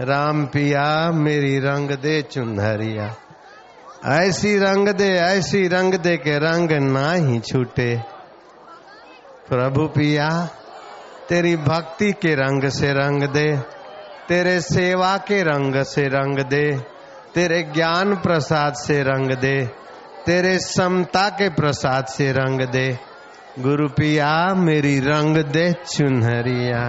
राम पिया, मेरी रंग दे चुनहरिया। ऐसी रंग दे, ऐसी रंग दे के रंग ना ही छूटे। प्रभु पिया, तेरी भक्ति के रंग से रंग दे। तेरे सेवा के रंग से रंग दे। तेरे ज्ञान प्रसाद से रंग दे। तेरे समता के प्रसाद से रंग दे। गुरु पिया, मेरी रंग दे चुनहरिया।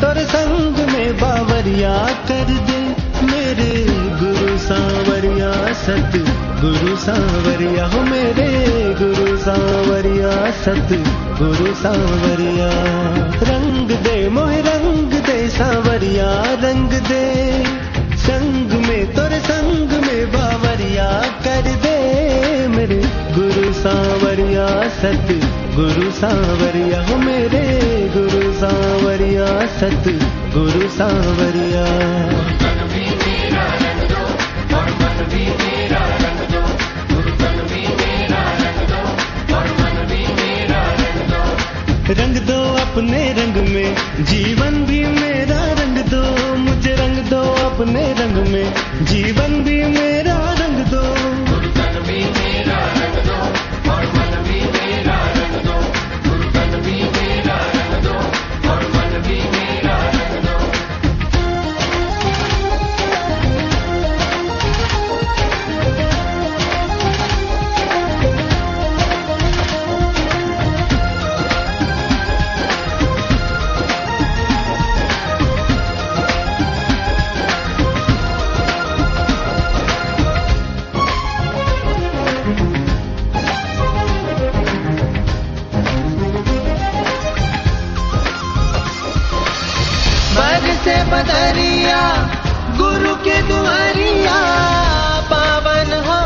तोर संग में बावरिया कर दे। मेरे गुरु सांवरिया सत गुरु सांवरिया, हो मेरे गुरु सांवरिया सत गुरु सांवरिया। रंग दे मोहे, रंग दे सांवरिया, रंग दे। संग में तोरे, संग में बावरिया कर दे। मेरे गुरु सांवरिया सत गुरु सांवरिया हो मेरे। गुरु सांवरिया सत गुरु सांवरिया। रंग दो अपने रंग में, जीवन भी मेरा। रंग दो, मुझे रंग दो अपने रंग में, जीवन भी बदरिया गुरु के दुआरिया पावन हो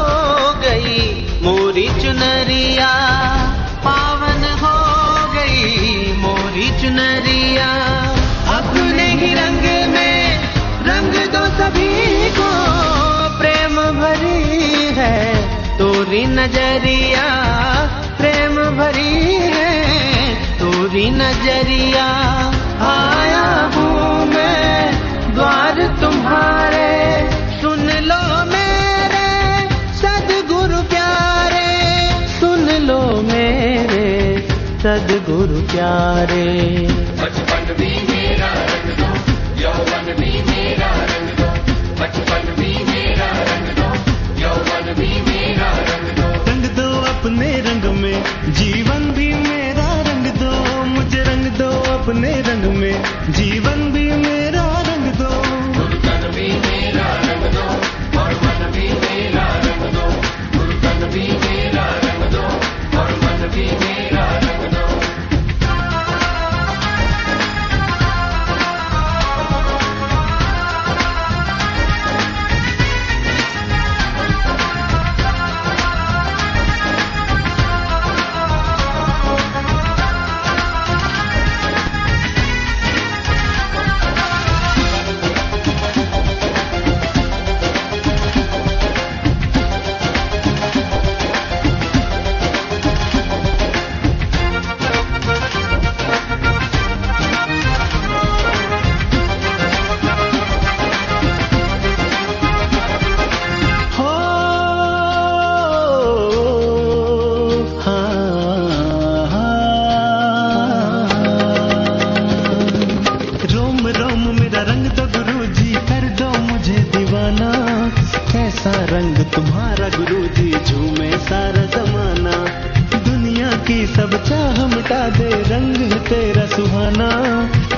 गई मोरी चुनरिया, पावन हो गई मोरी चुनरिया। अपने ही रंग में रंग दो सभी को प्रेम भरी है, तोरी नज़रिया प्रेम भरी है, तोरी नज़रिया सदगुरु प्यारे। बचपन भी मेरा रंग दो यौवन भी मेरा रंग दो बचपन भी मेरा रंग दो यौवन भी मेरा रंग दो। रंग दो अपने रंग में जीवन भी मेरा रंग दो मुझे रंग दो अपने रंग में जीवन रोम मेरा रंग तो गुरु जी कर दो मुझे दीवाना। कैसा रंग तुम्हारा गुरु जी झूमे सारा जमाना। दुनिया की सब चाह मिटा दे, रंग तेरा सुहाना।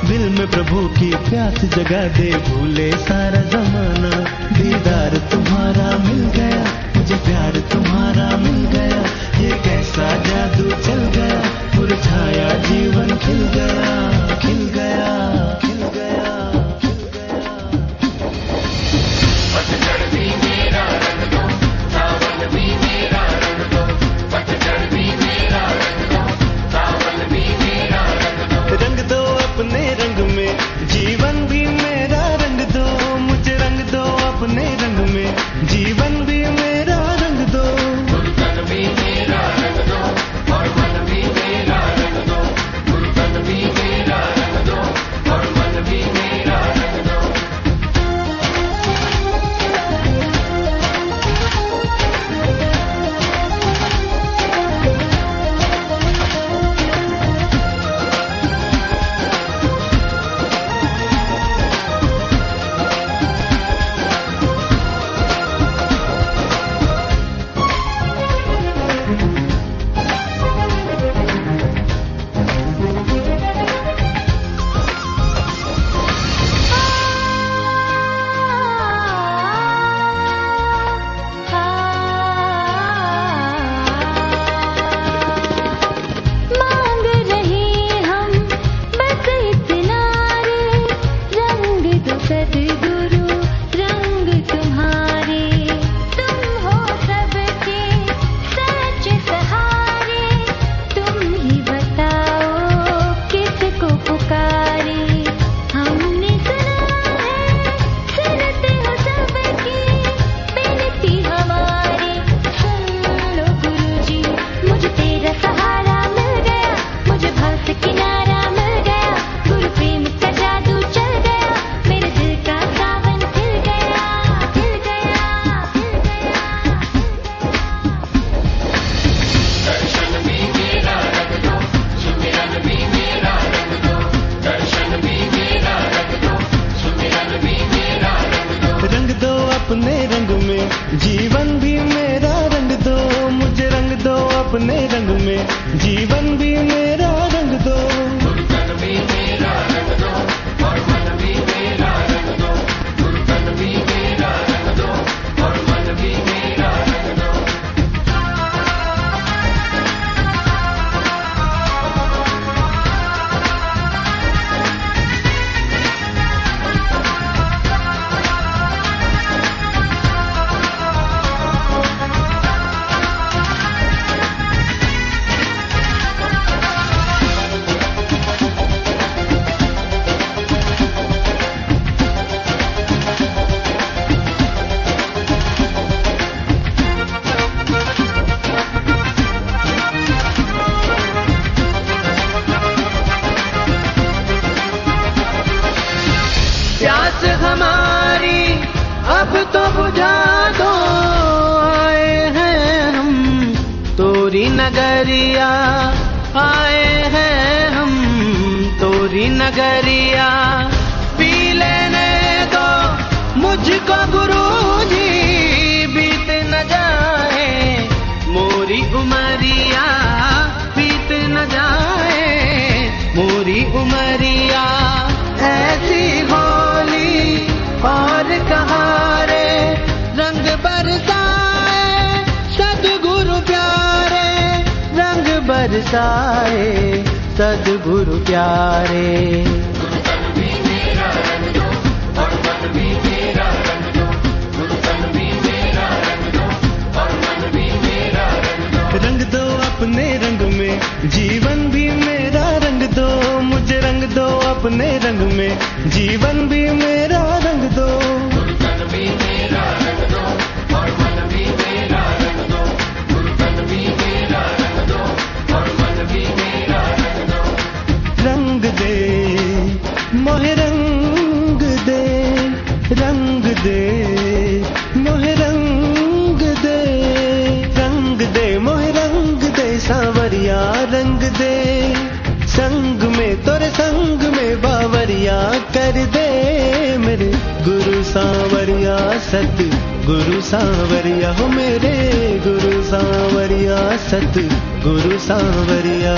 दिल में प्रभु की प्यास जगा दे, भूले सारा जमाना। दीदार तुम्हारा मिल गया। हमारी। अब तो बुझा दो, आए हैं हम। तोरी नगरिया, आए हैं हम। तोरी नगरिया बरसाए सदगुरु प्यारे। रंग दो अपने रंग में, जीवन भी मेरा रंग दो, मुझे रंग दो अपने रंग में, जीवन भी मेरा गुरु सांवरिया सत गुरु सांवरिया हो मेरे गुरु सांवरिया सत गुरु सांवरिया।